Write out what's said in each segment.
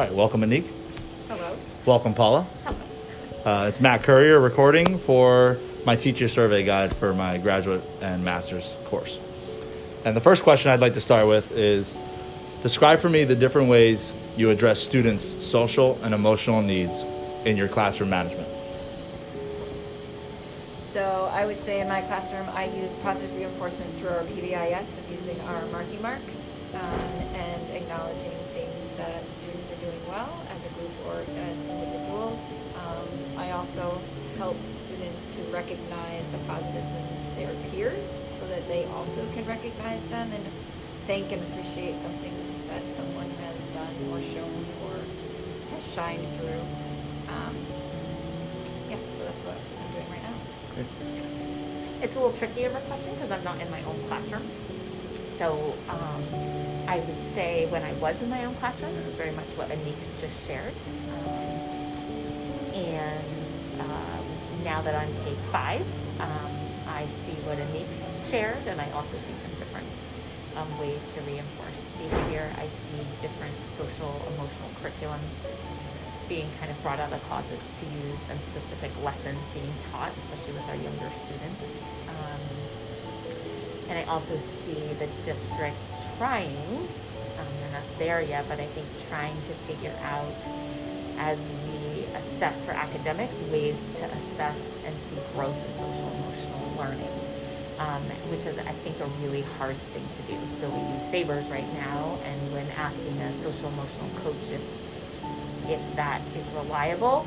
All right, welcome Anique. Hello. Welcome Paula. Hello. Uh, it's Matt Courier recording for my teacher survey guide for my graduate and master's course. And the first question I'd like to start with is describe for me the different ways you address students' social and emotional needs in your classroom management. So I would say in my classroom, I use positive reinforcement through our PBIS of using our Marcotte marks um, and acknowledging things that doing well as a group or as individuals. Um, I also help students to recognize the positives in their peers so that they also can recognize them and thank and appreciate something that someone has done or shown or has shined through. Um, yeah, so that's what I'm doing right now. It's a little trickier of a question because I'm not in my own classroom. So um, I would say when I was in my own classroom, it was very much what Anique just shared. Um, and uh, now that I'm K5, um, I see what Anique shared, and I also see some different um, ways to reinforce behavior. I see different social, emotional curriculums being kind of brought out of closets to use and specific lessons being taught, especially with our younger students. Um, and I also see the district trying, um, they're not there yet, but I think trying to figure out as we assess for academics ways to assess and see growth in social emotional learning. Um, which is, I think, a really hard thing to do. So we use SAEBRS right now, and when asking a social emotional coach if if that is reliable,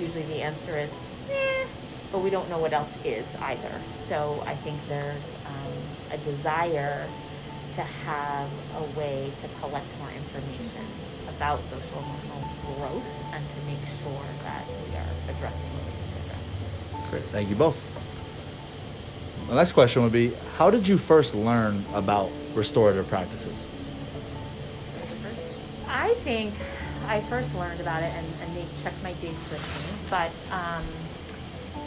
usually the answer is, eh, but we don't know what else is either. So I think there's um, a desire to have a way to collect more information about social emotional growth and to make sure that we are addressing what we need to address. Great, thank you both. The next question would be How did you first learn about restorative practices? I think I first learned about it, and, and they checked my dates with me, but um,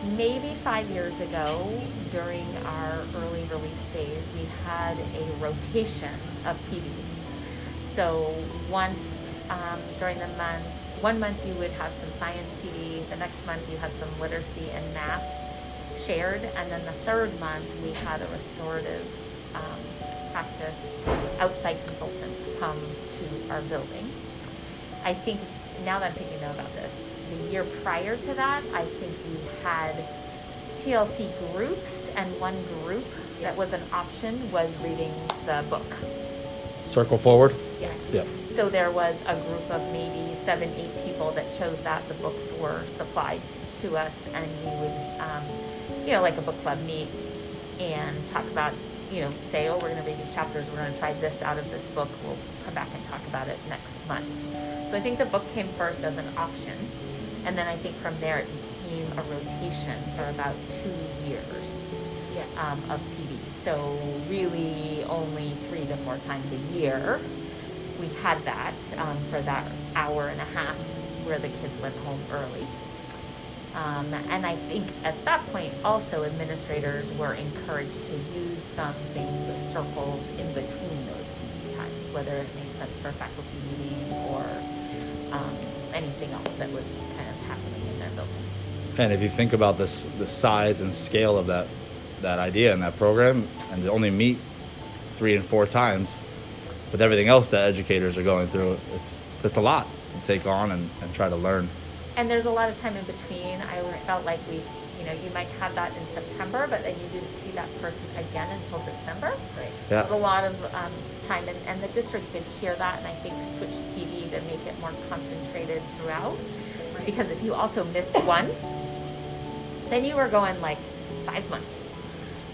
maybe five years ago, during our early release days, we had a rotation of PD. So once um, during the month, one month you would have some science PD, the next month you had some literacy and math shared, and then the third month we had a restorative um, practice outside consultant come to our building. I think now that I'm thinking about this, the year prior to that, I think we had TLC groups, and one group that was an option was reading the book. Circle forward. Yes. Yep. So there was a group of maybe seven, eight people that chose that. The books were supplied to us, and we would, um, you know, like a book club meet and talk about, you know, say, oh, we're going to read these chapters. We're going to try this out of this book. We'll come back and talk about it next month. So I think the book came first as an option, and then I think from there it became a rotation for about two years Yes. um, of PD. So really only three to four times a year we had that um, for that hour and a half where the kids went home early. Um, and I think at that point also administrators were encouraged to use some things with circles in between those PD times, whether it made sense for a faculty meeting or um, anything else that was kind of happening in their building. And if you think about this, the size and scale of that, that idea and that program, and to only meet three and four times, with everything else that educators are going through, it's it's a lot to take on and, and try to learn. And there's a lot of time in between. I always felt like we, you know, you might have that in September, but then you didn't see that person again until December. Right. Yeah. There's a lot of um, time, and, and the district did hear that, and I think switched PD to make it more concentrated throughout. Right. Because if you also missed one, then you were going like five months.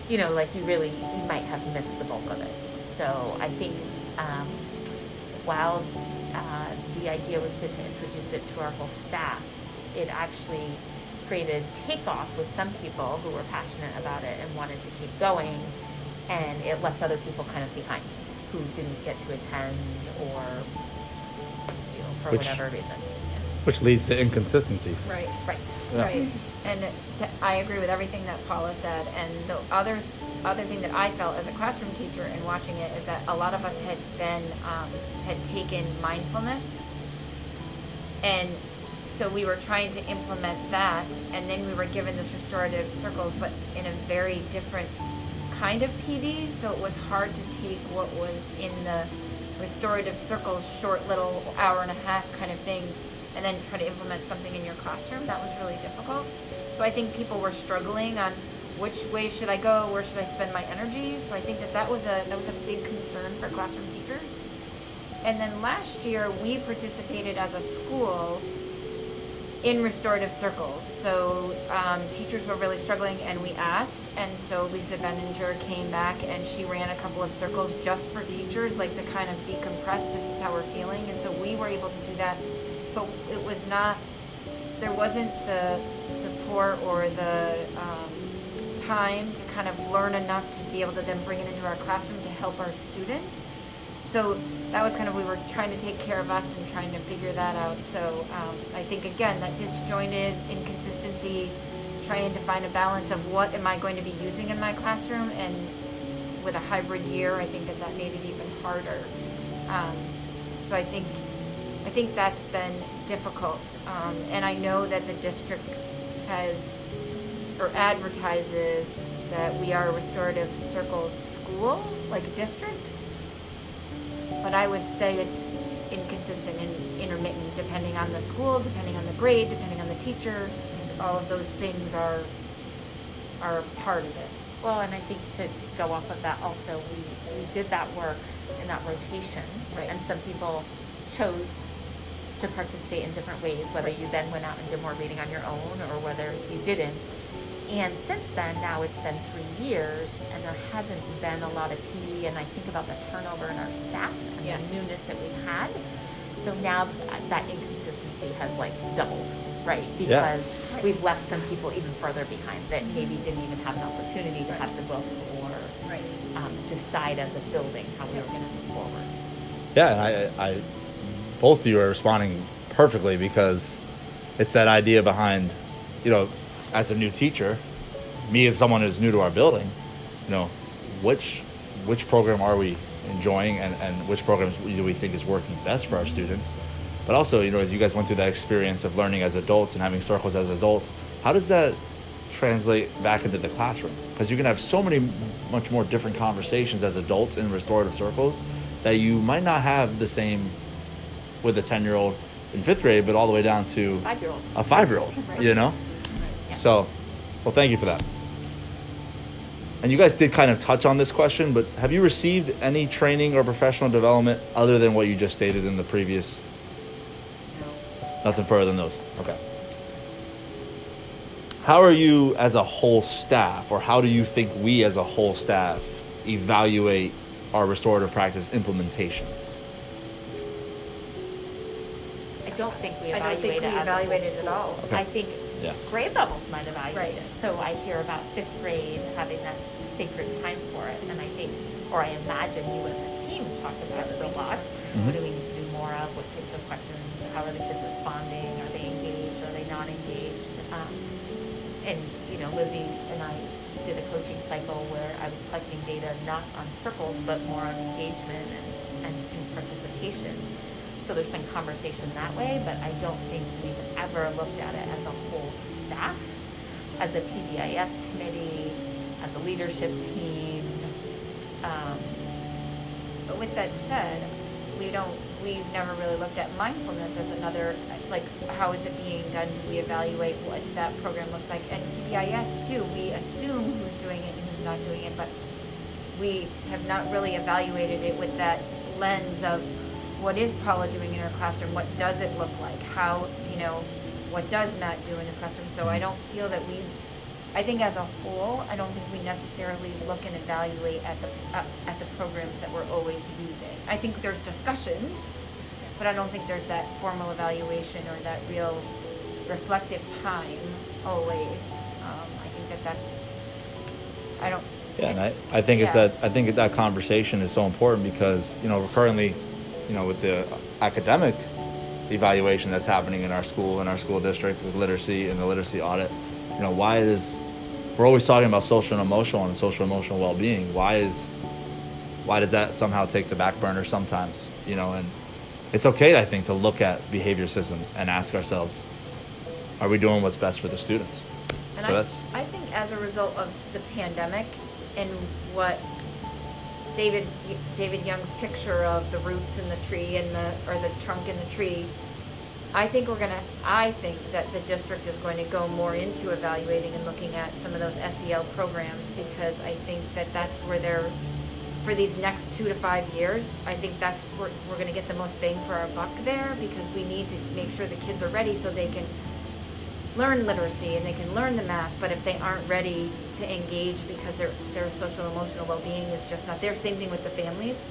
You know, like you really, you might have missed the bulk of it. So I think um, while uh, the idea was good to introduce it to our whole staff, it actually created takeoff with some people who were passionate about it and wanted to keep going, and it left other people kind of behind who didn't get to attend or you know for Which- whatever reason. which leads to inconsistencies. Right. Right. Yeah. Right. And to, I agree with everything that Paula said. And the other other thing that I felt as a classroom teacher and watching it is that a lot of us had been um, had taken mindfulness and so we were trying to implement that, and then we were given this restorative circles, but in a very different kind of PD. So it was hard to take what was in the restorative circles, short little hour and a half kind of thing, and then try to implement something in your classroom. That was really difficult. So I think people were struggling on which way should I go, where should I spend my energy. So I think that that was a that was a big concern for classroom teachers. And then last year we participated as a school in restorative circles. So um, teachers were really struggling, and we asked, and so Lisa Benninger came back and she ran a couple of circles just for teachers, like to kind of decompress. This is how we're feeling, and so we were able to do that. But it was not. There wasn't the support or the um, time to kind of learn enough to be able to then bring it into our classroom to help our students. So that was kind of we were trying to take care of us and trying to figure that out. So um, I think again that disjointed inconsistency, trying to find a balance of what am I going to be using in my classroom, and with a hybrid year, I think that that made it even harder. Um, so I think I think that's been difficult, um, and I know that the district has or advertises that we are a restorative circles school, like a district but I would say it's inconsistent and intermittent depending on the school, depending on the grade, depending on the teacher. All of those things are are part of it. Well, and I think to go off of that also, we, we did that work in that rotation, Right. and some people chose to participate in different ways, whether you then went out and did more reading on your own or whether you didn't. And since then, now it's been three years, and there hasn't been a lot of PD. And I think about the turnover in our staff and Yes. the newness that we've had. So now that inconsistency has like doubled, right? Because Right. we've left some people even further behind that maybe didn't even have an opportunity to have the book or Right. um, decide as a building how we were going to move forward. Yeah, and I, I, both of you are responding perfectly because it's that idea behind, you know, as a new teacher, me as someone who's new to our building, you know, which which program are we enjoying and, and which programs do we think is working best for our students? But also, you know, as you guys went through that experience of learning as adults and having circles as adults, how does that translate back into the classroom? Because you can have so many much more different conversations as adults in restorative circles that you might not have the same with a 10 year old in fifth grade, but all the way down to Five year olds. a five year old, Right. you know? Yeah. So, well, thank you for that. And you guys did kind of touch on this question, but have you received any training or professional development other than what you just stated in the previous? No. Nothing further than those. Okay. How are you as a whole staff, or how do you think we as a whole staff evaluate our restorative practice implementation? I don't think we I don't evaluate think we it as evaluate it at all. Okay. I think Yeah. grade levels might evaluate Right. it. So I hear about fifth grade having that sacred time for it, and I think, or I imagine you as a team talked about it a lot. What do we need to do more of? What types of questions? How are the kids responding? Are they engaged? Are they not engaged? Um, and you know, Lizzie and I did a coaching cycle where I was collecting data not on circles but more on engagement and, and student participation. So there's been conversation that way, but I don't think we've ever looked at it as a whole staff, as a PBIS committee, as a leadership team. Um, But with that said, we don't, we've never really looked at mindfulness as another, like, how is it being done? Do we evaluate what that program looks like? And PBIS too, we assume who's doing it and who's not doing it, but we have not really evaluated it with that lens of what is Paula doing in her classroom? What does it look like? How, you know, what does Matt do in his classroom? So I don't feel that we, I think as a whole, I don't think we necessarily look and evaluate at the, at at the programs that we're always using. I think there's discussions, but I don't think there's that formal evaluation or that real reflective time always. Um, I think that that's, I don't. Yeah, and I, I think it's that I think that conversation is so important because you know we're currently, you know, with the academic evaluation that's happening in our school in our school district with literacy and the literacy audit, you know, why is we're always talking about social and emotional and social emotional well being. Why is why does that somehow take the back burner sometimes? You know, and it's okay, I think, to look at behavior systems and ask ourselves, are we doing what's best for the students? And so I, that's I think as a result of the pandemic and what David David Young's picture of the roots in the tree and the or the trunk in the tree, I think we're gonna I think that the district is going to go more into evaluating and looking at some of those SEL programs because I think that that's where they're for these next two to five years, I think that's where we're going to get the most bang for our buck there because we need to make sure the kids are ready so they can learn literacy and they can learn the math, but if they aren't ready to engage because their their social emotional well being is just not there. Same thing with the families.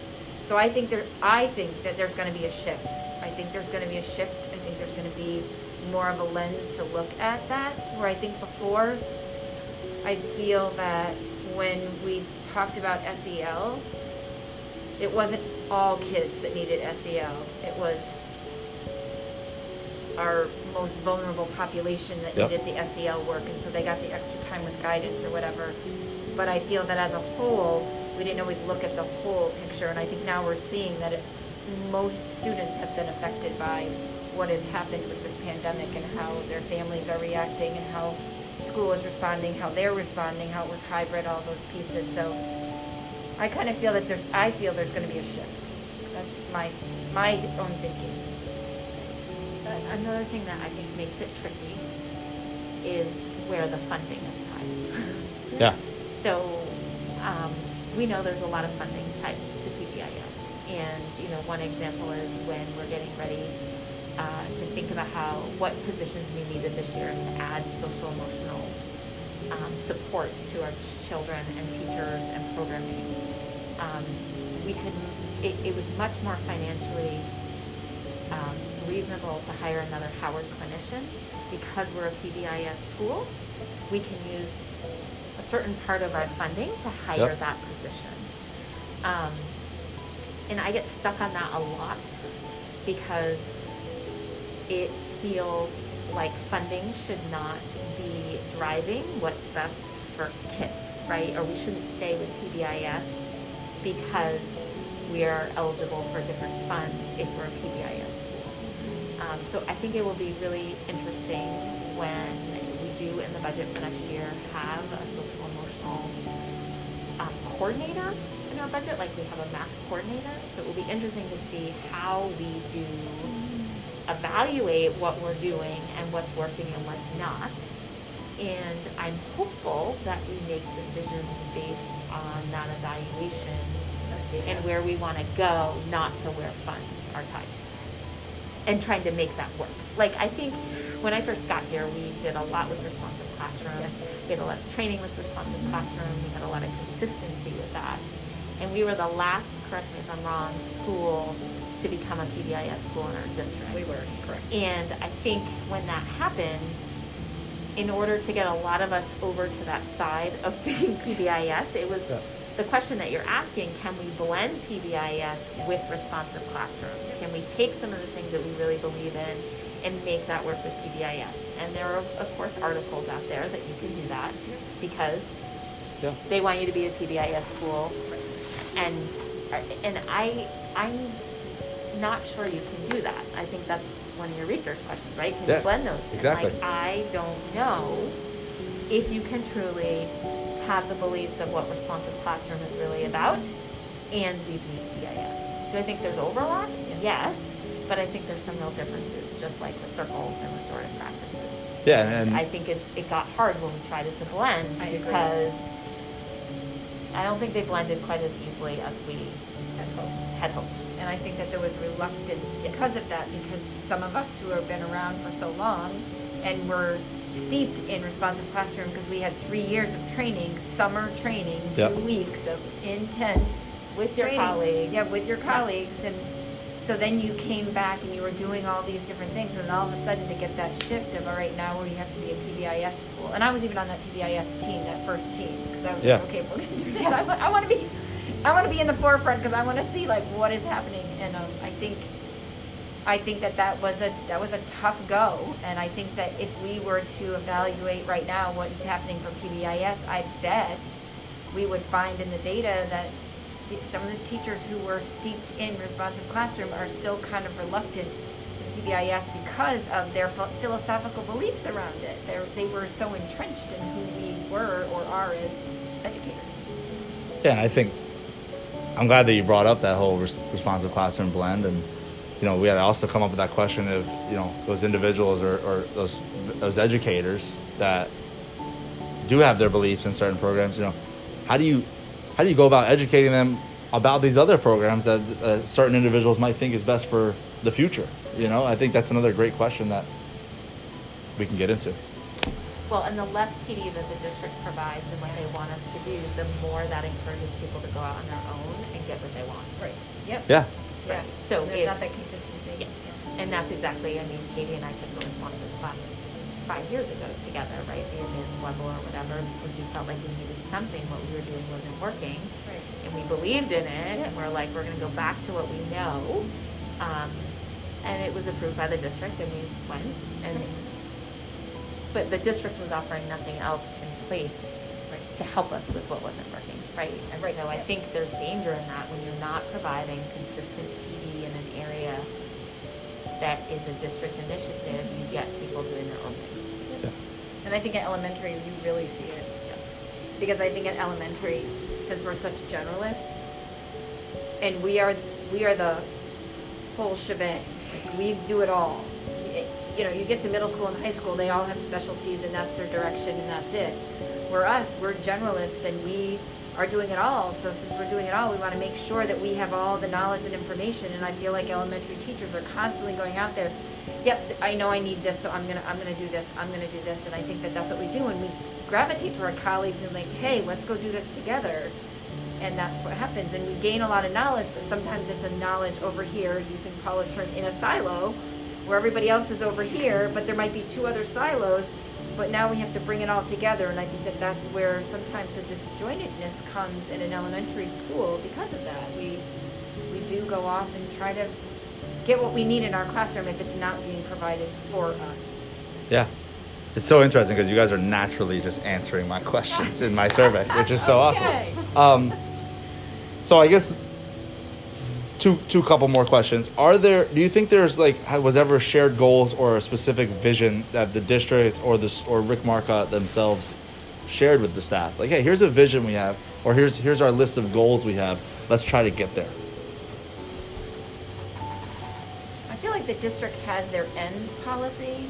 So I think there I think that there's going to be a shift. I think there's going to be a shift. I think there's going to be more of a lens to look at that. Where I think before, I feel that when we talked about SEL, it wasn't all kids that needed SEL. It was our most vulnerable population that Yep. needed the SEL work, and so they got the extra time with guidance or whatever. But I feel that as a whole, we didn't always look at the whole picture, and I think now we're seeing that it, most students have been affected by what has happened with this pandemic and how their families are reacting and how school is responding, how they're responding, how it was hybrid, all those pieces. So I kind of feel that there's, I feel there's going to be a shift. That's my my own thinking. Another thing that I think makes it tricky is where the funding is tied. yeah, So, um, we know there's a lot of funding tied to PBIS. And, you know, one example is when we're getting ready uh, to think about how, what positions we needed this year to add social emotional um, supports to our children and teachers and programming. Um, we could, it, it was much more financially reasonable to hire another Howard clinician because we're a PBIS school. We can use a certain part of our funding to hire Yep. that position. Um, and I get stuck on that a lot because it feels like funding should not be driving what's best for kids, right? Or we shouldn't stay with PBIS because we are eligible for different funds if we're a PBIS. Um, so I think it will be really interesting when we do in the budget for next year have a social emotional um, coordinator in our budget, like we have a math coordinator. So it will be interesting to see how we do evaluate what we're doing and what's working and what's not. And I'm hopeful that we make decisions based on that evaluation and where we want to go, not to where funds are tied. And trying to make that work. Like, I think when I first got here, we did a lot with responsive classroom. Yes. We had a lot of training with responsive classroom. We had a lot of consistency with that. And we were the last, correct me if I'm wrong, school to become a PBIS school in our district. We were correct. And I think when that happened, in order to get a lot of us over to that side of being PBIS, it was Yeah. The question that you're asking can we blend PBIS with responsive classroom? Can we take some of the things that we really believe in and make that work with PBIS? And there are, of course, articles out there that you can do that because yeah. they want you to be a PBIS school, and and I I'm not sure you can do that. I think that's one of your research questions, right? Can Yeah, you blend those? Exactly. like, I don't know if you can truly have the beliefs of what responsive classroom is really about and be PBIS. Do I think there's overlap? Yes, but I think there's some real differences, just like the circles and restorative practices. Yeah, and- I think it's it got hard when we tried it to blend I agree. because I don't think they blended quite as easily as we Had hoped. had hoped. And I think that there was reluctance because of that, because some of us who have been around for so long and were steeped in responsive classroom because we had three years of training, summer training, two Yep. weeks of intense With your training. colleagues. Yeah, with your colleagues, and so then you came back and you were doing all these different things, and all of a sudden to get that shift of all right now where you have to be a PBIS school, and I was even on that PBIS team, that first team, because I was Yeah. like, okay, if we're gonna do this, I, wa- I want to be, I want to be in the forefront because I want to see like what is happening, and um, I think. I think that that was a that was a tough go, and I think that if we were to evaluate right now what is happening for PBIS, I bet we would find in the data that some of the teachers who were steeped in responsive classroom are still kind of reluctant in PBIS because of their philosophical beliefs around it. They're, they were so entrenched in who we were or are as educators. Yeah, I think I'm glad that you brought up that whole res- responsive classroom blend, and you know, we had to also come up with that question of you know those individuals or, or those those educators that do have their beliefs in certain programs. You know, how do you how do you go about educating them about these other programs that uh, certain individuals might think is best for the future? You know, I think that's another great question that we can get into. Well, and the less PD that the district provides and what they want us to do, the more that encourages people to go out on their own and get what they want. Right. Yep. Yeah, Yeah. So there's if- not that consistency. Yeah. And that's exactly, I mean, Katie and I took a responsive class five years ago together, right? The advanced level or whatever, because we felt like we needed something, what we were doing wasn't working. Right. And we believed in it, and we're like, we're gonna go back to what we know. Um, and it was approved by the district, and we went, and, but the district was offering nothing else in place to help us with what wasn't working, right? And Right, so I think there's danger in that when you're not providing consistent PD in an area that is a district initiative, you get people doing their own things. yeah, And I think at elementary, you really see it. Because I think at elementary, since we're such generalists, and we are, we are the whole shebang. Like, we do it all. Y- You know, you get to middle school and high school, they all have specialties and that's their direction and that's it. Where us, we're generalists and we are doing it all. So since we're doing it all, we want to make sure that we have all the knowledge and information. And I feel like elementary teachers are constantly going out there. Yep, I know I need this, so I'm gonna I'm gonna do this. I'm gonna do this, and I think that that's what we do. And we gravitate to our colleagues and like, hey, let's go do this together. And that's what happens. And we gain a lot of knowledge, but sometimes it's a knowledge over here, using Paula's term, in a silo, where everybody else is over here, but there might be two other silos. But now we have to bring it all together, and I think that that's where sometimes the disjointedness comes in an elementary school because of that. We we do go off and try to get what we need in our classroom if it's not being provided for us. yeah. It's so interesting because you guys are naturally just answering my questions in my survey, which is so Okay. awesome. Um, so I guess two two couple more questions. Are there? Do you think there's like was ever shared goals or a specific vision that the district or this or Rick Marcotte themselves shared with the staff? Like, hey, here's a vision we have, or here's here's our list of goals we have. Let's try to get there. I feel like the district has their ends policy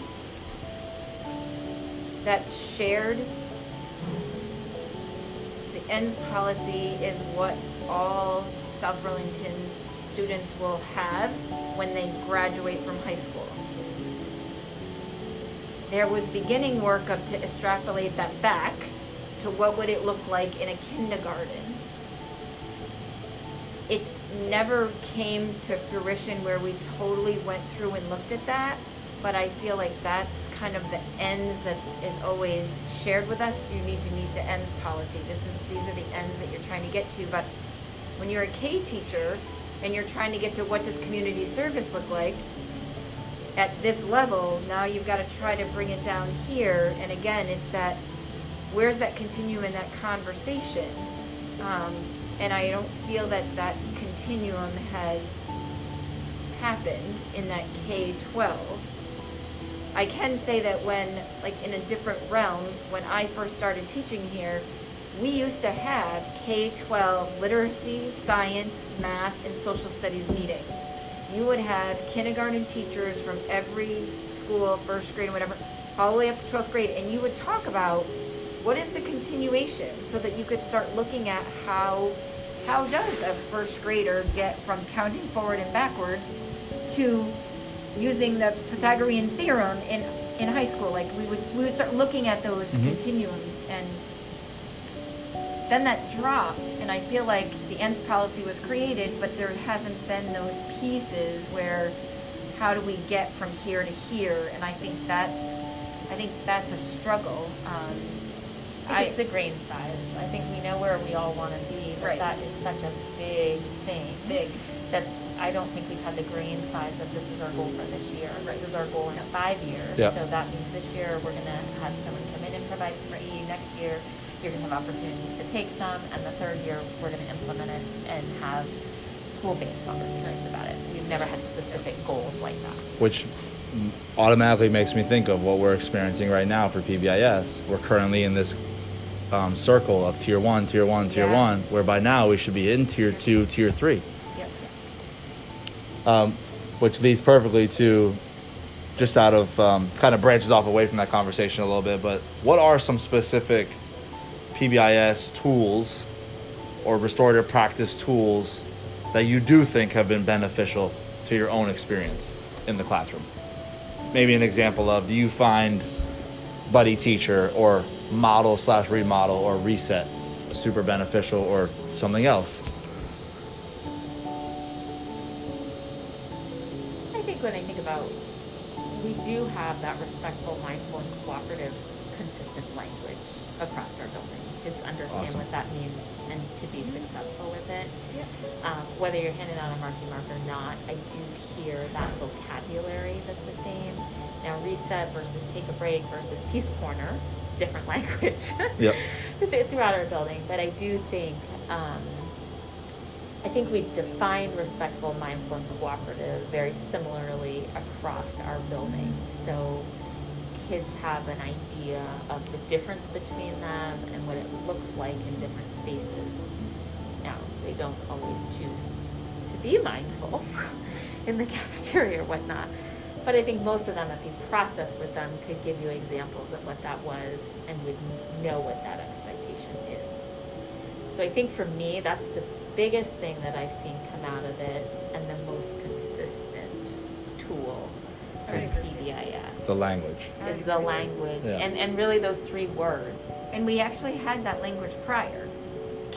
that's shared. The ends policy is what all South Burlington students will have when they graduate from high school. There was beginning work of to extrapolate that back to what would it look like in a kindergarten. It never came to fruition where we totally went through and looked at that but i feel like that's kind of the ends that is always shared with us. You need to meet the ends policy. This is these are the ends that you're trying to get to but when you're a k teacher and you're trying to get to what does community service look like at this level now you've got to try to bring it down here and again it's that where's that continuum in that conversation um, and I don't feel that that continuum has happened in that K 12. I can say that when, like in a different realm, when I first started teaching here, we used to have K 12 literacy, science, math, and social studies meetings. You would have kindergarten teachers from every school, first grade, whatever, all the way up to 12th grade, and you would talk about what is the continuation so that you could start looking at how how does a first grader get from counting forward and backwards to using the Pythagorean theorem in in high school like we would we would start looking at those Mhm. continuums and then that dropped and I feel like the ends policy was created but there hasn't been those pieces where how do we get from here to here and I think that's I think that's a struggle um, I think it's the grain size. I think we know where we all want to be, but Right. that is such a big thing. big That I don't think we've had the grain size of this is our goal for this year. Right. This is our goal in five years. Yeah. So that means this year we're going to have someone come in and provide for you. Next year, you're going to have opportunities to take some, and the third year we're going to implement it and have school-based conversations about it. We've never had specific goals like that. which automatically makes me think of what we're experiencing right now for PBIS. We're currently in this um, circle of tier one, tier one, tier Yeah. one, where by now we should be in tier two, tier three, Yep. um, which leads perfectly to just out of um, kind of branches off away from that conversation a little bit. But what are some specific PBIS tools or restorative practice tools that you do think have been beneficial to your own experience in the classroom? Maybe an example of do you find buddy teacher or model slash remodel or reset super beneficial or something else? I think when I think about, we do have that respectful, mindful, and cooperative, consistent language across our building. Kids understand Awesome. what that means and to be successful with it. Um, whether you're handing out a Marcotte mark or not, I do hear that vocabulary that's the same. Now, reset versus take a break versus peace corner, different language Yep. throughout our building. But I do think, um, I think we define respectful, mindful, and cooperative very similarly across our building. So kids have an idea of the difference between them and what it looks like in different spaces. Now, they don't always choose to be mindful in the cafeteria or whatnot. But I think most of them, if you process with them, could give you examples of what that was and would know what that expectation is. So I think for me, that's the biggest thing that I've seen come out of it and the most consistent tool for I. PBIS The language. is the language Yeah. and, and really those three words. And we actually had that language prior.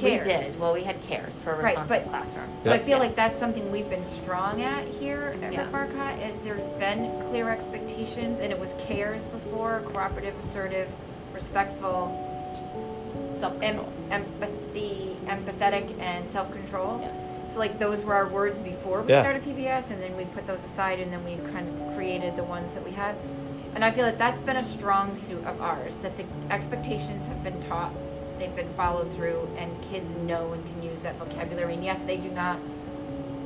We did. Well, we had cares for a Right, responsive but- classroom. So I Yep. feel Yes. like that's something we've been strong at here at Yeah. Rick Marcotte is there's been clear expectations and it was cares before, cooperative, assertive, respectful, em- self-control. empathy, empathetic, and self-control. Yeah. So like those were our words before we Yeah. started PBS, and then we put those aside, and then we kind of created the ones that we had. And I feel like that's been a strong suit of ours. That the expectations have been taught, they've been followed through, and kids know and can use that vocabulary. And yes, they do not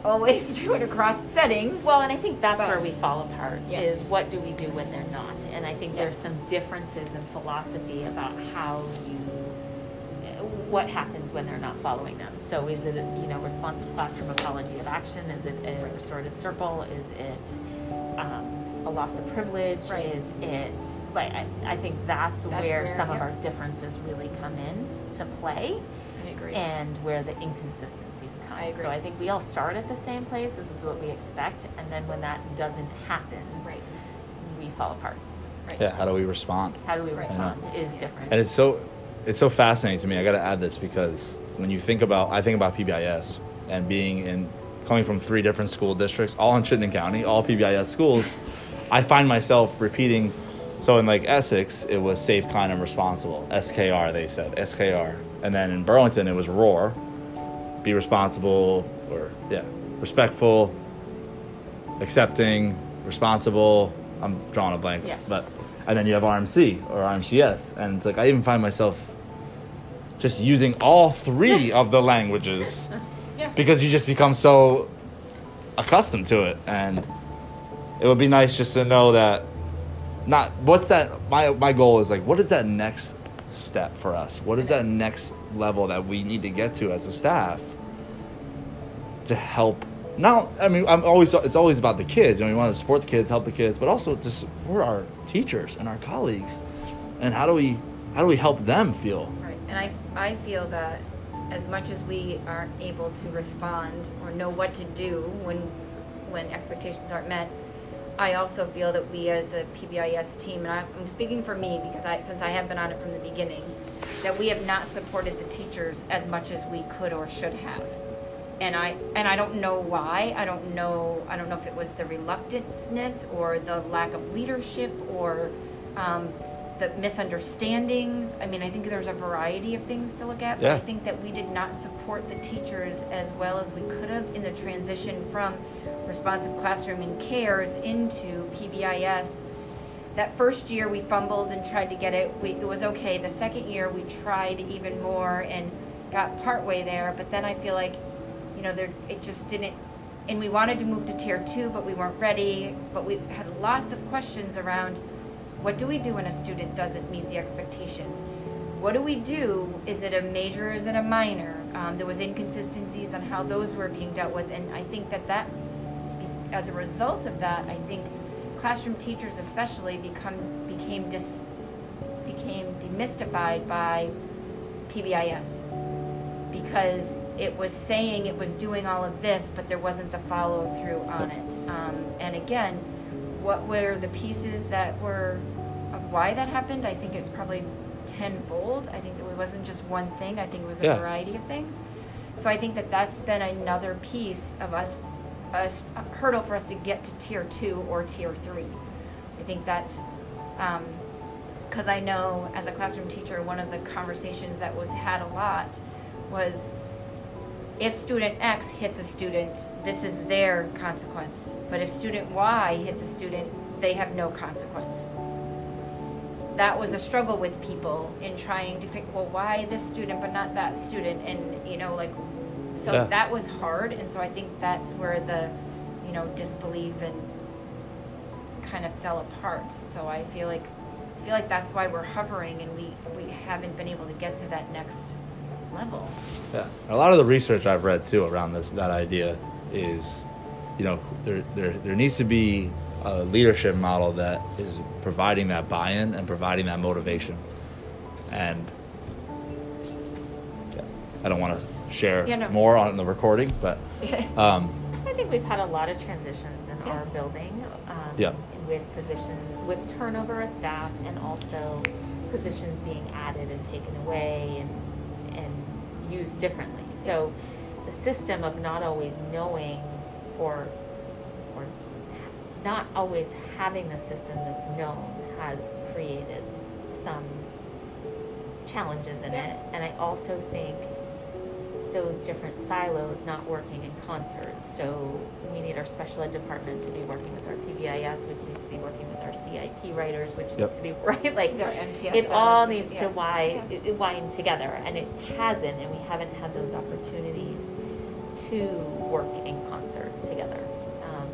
always do it across settings. Well, and I think that's But- where we fall apart. Yes. Is what do we do when they're not? And I think there's Yes. some differences in philosophy about how you, what happens when they're not following them. So is it you know responsive classroom apology of action? Is it a restorative circle? Is it um, a loss of privilege? Right. Is it like I, I think that's, That's where, where- some of our differences really come in to play I agree. and where the inconsistencies come. I agree. So I think we all start at the same place. This is what we expect, and then when that doesn't happen, right, we fall apart. right. Yeah, how do we respond? How do we Right. respond is different. And it's so it's so fascinating to me. I got to add this because when you think about I think about PBIS and being in coming from three different school districts, all in Chittenden County, all PBIS schools, I find myself repeating. So in like Essex, it was safe, kind, and responsible. SKR, they said SKR, and then in Burlington, it was ROAR, be responsible or yeah, respectful, accepting, responsible. I'm drawing a blank, Yeah. but and then you have RMC or RMCS, and it's like I even find myself just using all three of the languages. Yeah. because you just become so accustomed to it, and it would be nice just to know that not what's that my my goal is like what is that next step for us? What is that next level that we need to get to as a staff to help? Now i mean i'm always it's always about the kids. And we want to support the kids help the kids but also to support our teachers and our colleagues. And how do we how do we help them feel and I, I feel that as much as we aren't able to respond or know what to do when, when expectations aren't met, I also feel that we as a PBIS team, and I'm speaking for me because I, since I have been on it from the beginning, that we have not supported the teachers as much as we could or should have. And I, and I don't know why. I don't know. I don't know if it was the reluctantness or the lack of leadership or um, the misunderstandings. I mean, I think there's a variety of things to look at, but I think that we did not support the teachers as well as we could have in the transition from responsive classroom and cares into PBIS. that first year we fumbled and tried to get it. We, it was okay. The second year we tried even more and got partway there, but then I feel like, you know, there it just didn't. And we wanted to move to tier two, but we weren't ready. But we had lots of questions around what do we do when a student doesn't meet the expectations? What do we do? Is it a major? Is it a minor? Um, there was inconsistencies on how those were being dealt with, and I think that that, as a result of that, I think classroom teachers especially become became dis became demystified by PBIS because it was saying it was doing all of this, but there wasn't the follow through on it. Um, and again, what were the pieces that were of why that happened? I think it's probably tenfold. I think it wasn't just one thing. I think it was a Yeah. variety of things. So I think that that's been another piece of us, a hurdle for us to get to tier two or tier three. I think that's um, because I know as a classroom teacher, one of the conversations that was had a lot was if student X hits a student, this is their consequence. But if student Y hits a student, they have no consequence. That was a struggle with people in trying to figure, well, why this student but not that student? And, you know, like, so Yeah. that was hard. And so I think that's where the, you know, disbelief and kind of fell apart. So I feel like, I feel like that's why we're hovering and we, we haven't been able to get to that next level. Yeah, a lot of the research I've read too around this that idea is, you know, there there there needs to be a leadership model that is providing that buy-in and providing that motivation, and yeah, I don't want to share Yeah, no. more on the recording, but um, I think we've had a lot of transitions in our building. Um, Yeah. With positions, with turnover of staff, and also positions being added and taken away and and used differently. So, the system of not always knowing, or or not always having the system that's known has created some challenges in it. And I also think those different silos not working in concert. So we need our special ed department to be working with our PBIS, which needs to be working with our CIP writers, which Yep. needs to be right like Their MTS it all needs is- to yeah. wind, Yeah. it- it wind together, and it hasn't, and we haven't had those opportunities to work in concert together. Um,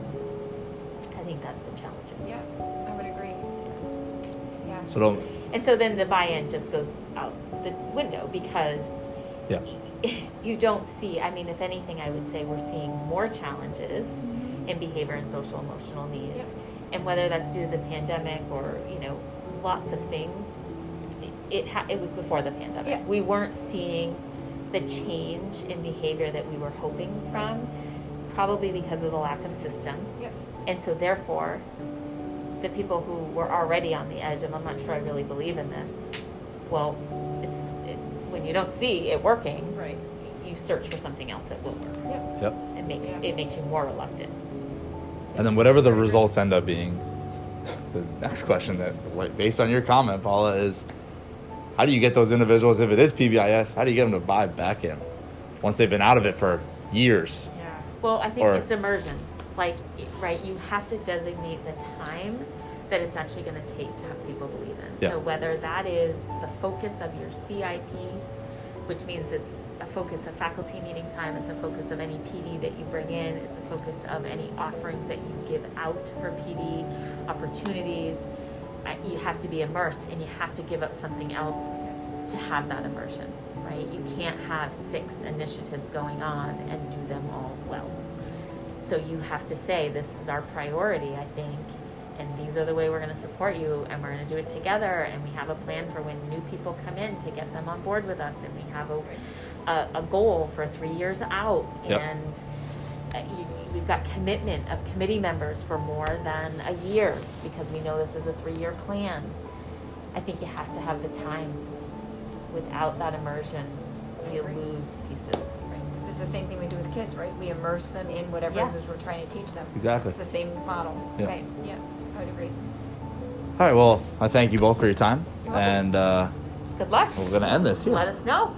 I think that's been challenging. Yeah, I would agree. Yeah. so don't And so then the buy-in just goes out the window because yeah you don't see i mean if anything i would say we're seeing more challenges in behavior and social emotional needs Yep. and whether that's due to the pandemic or you know lots of things it it, ha- it was before the pandemic Yeah. we weren't seeing the change in behavior that we were hoping from probably because of the lack of system Yep. and so therefore the people who were already on the edge of, i'm not sure i really believe in this well when you don't see it working Right. you search for something else that will work Yep. yep. it makes it makes you more reluctant And then whatever the results end up being, the next question that, based on your comment, Paula, is how do you get those individuals, if it is PBIS, how do you get them to buy back in once they've been out of it for years? Yeah. well i think Or- it's immersion like right you have to designate the time that it's actually going to take to have people believe in. Yeah. so whether that is the focus of your cip which means it's a focus of faculty meeting time it's a focus of any pd that you bring in it's a focus of any offerings that you give out for pd opportunities you have to be immersed and you have to give up something else to have that immersion right? You can't have six initiatives going on and do them all well. So you have to say this is our priority i think and these are the way we're going to support you and we're going to do it together and we have a plan for when new people come in to get them on board with us and we have a, a, a goal for three years out Yep. and uh, you, we've got commitment of committee members for more than a year because we know this is a three-year plan i think you have to have the time without that immersion you lose pieces Right. This is the same thing we do with kids, right? We immerse them in whatever it Yeah. is we're trying to teach them. Exactly. It's the same model. Yeah. Right. Yeah. I would agree. All right, well, I thank you both for your time. And uh, good luck we're going to end this here. let us know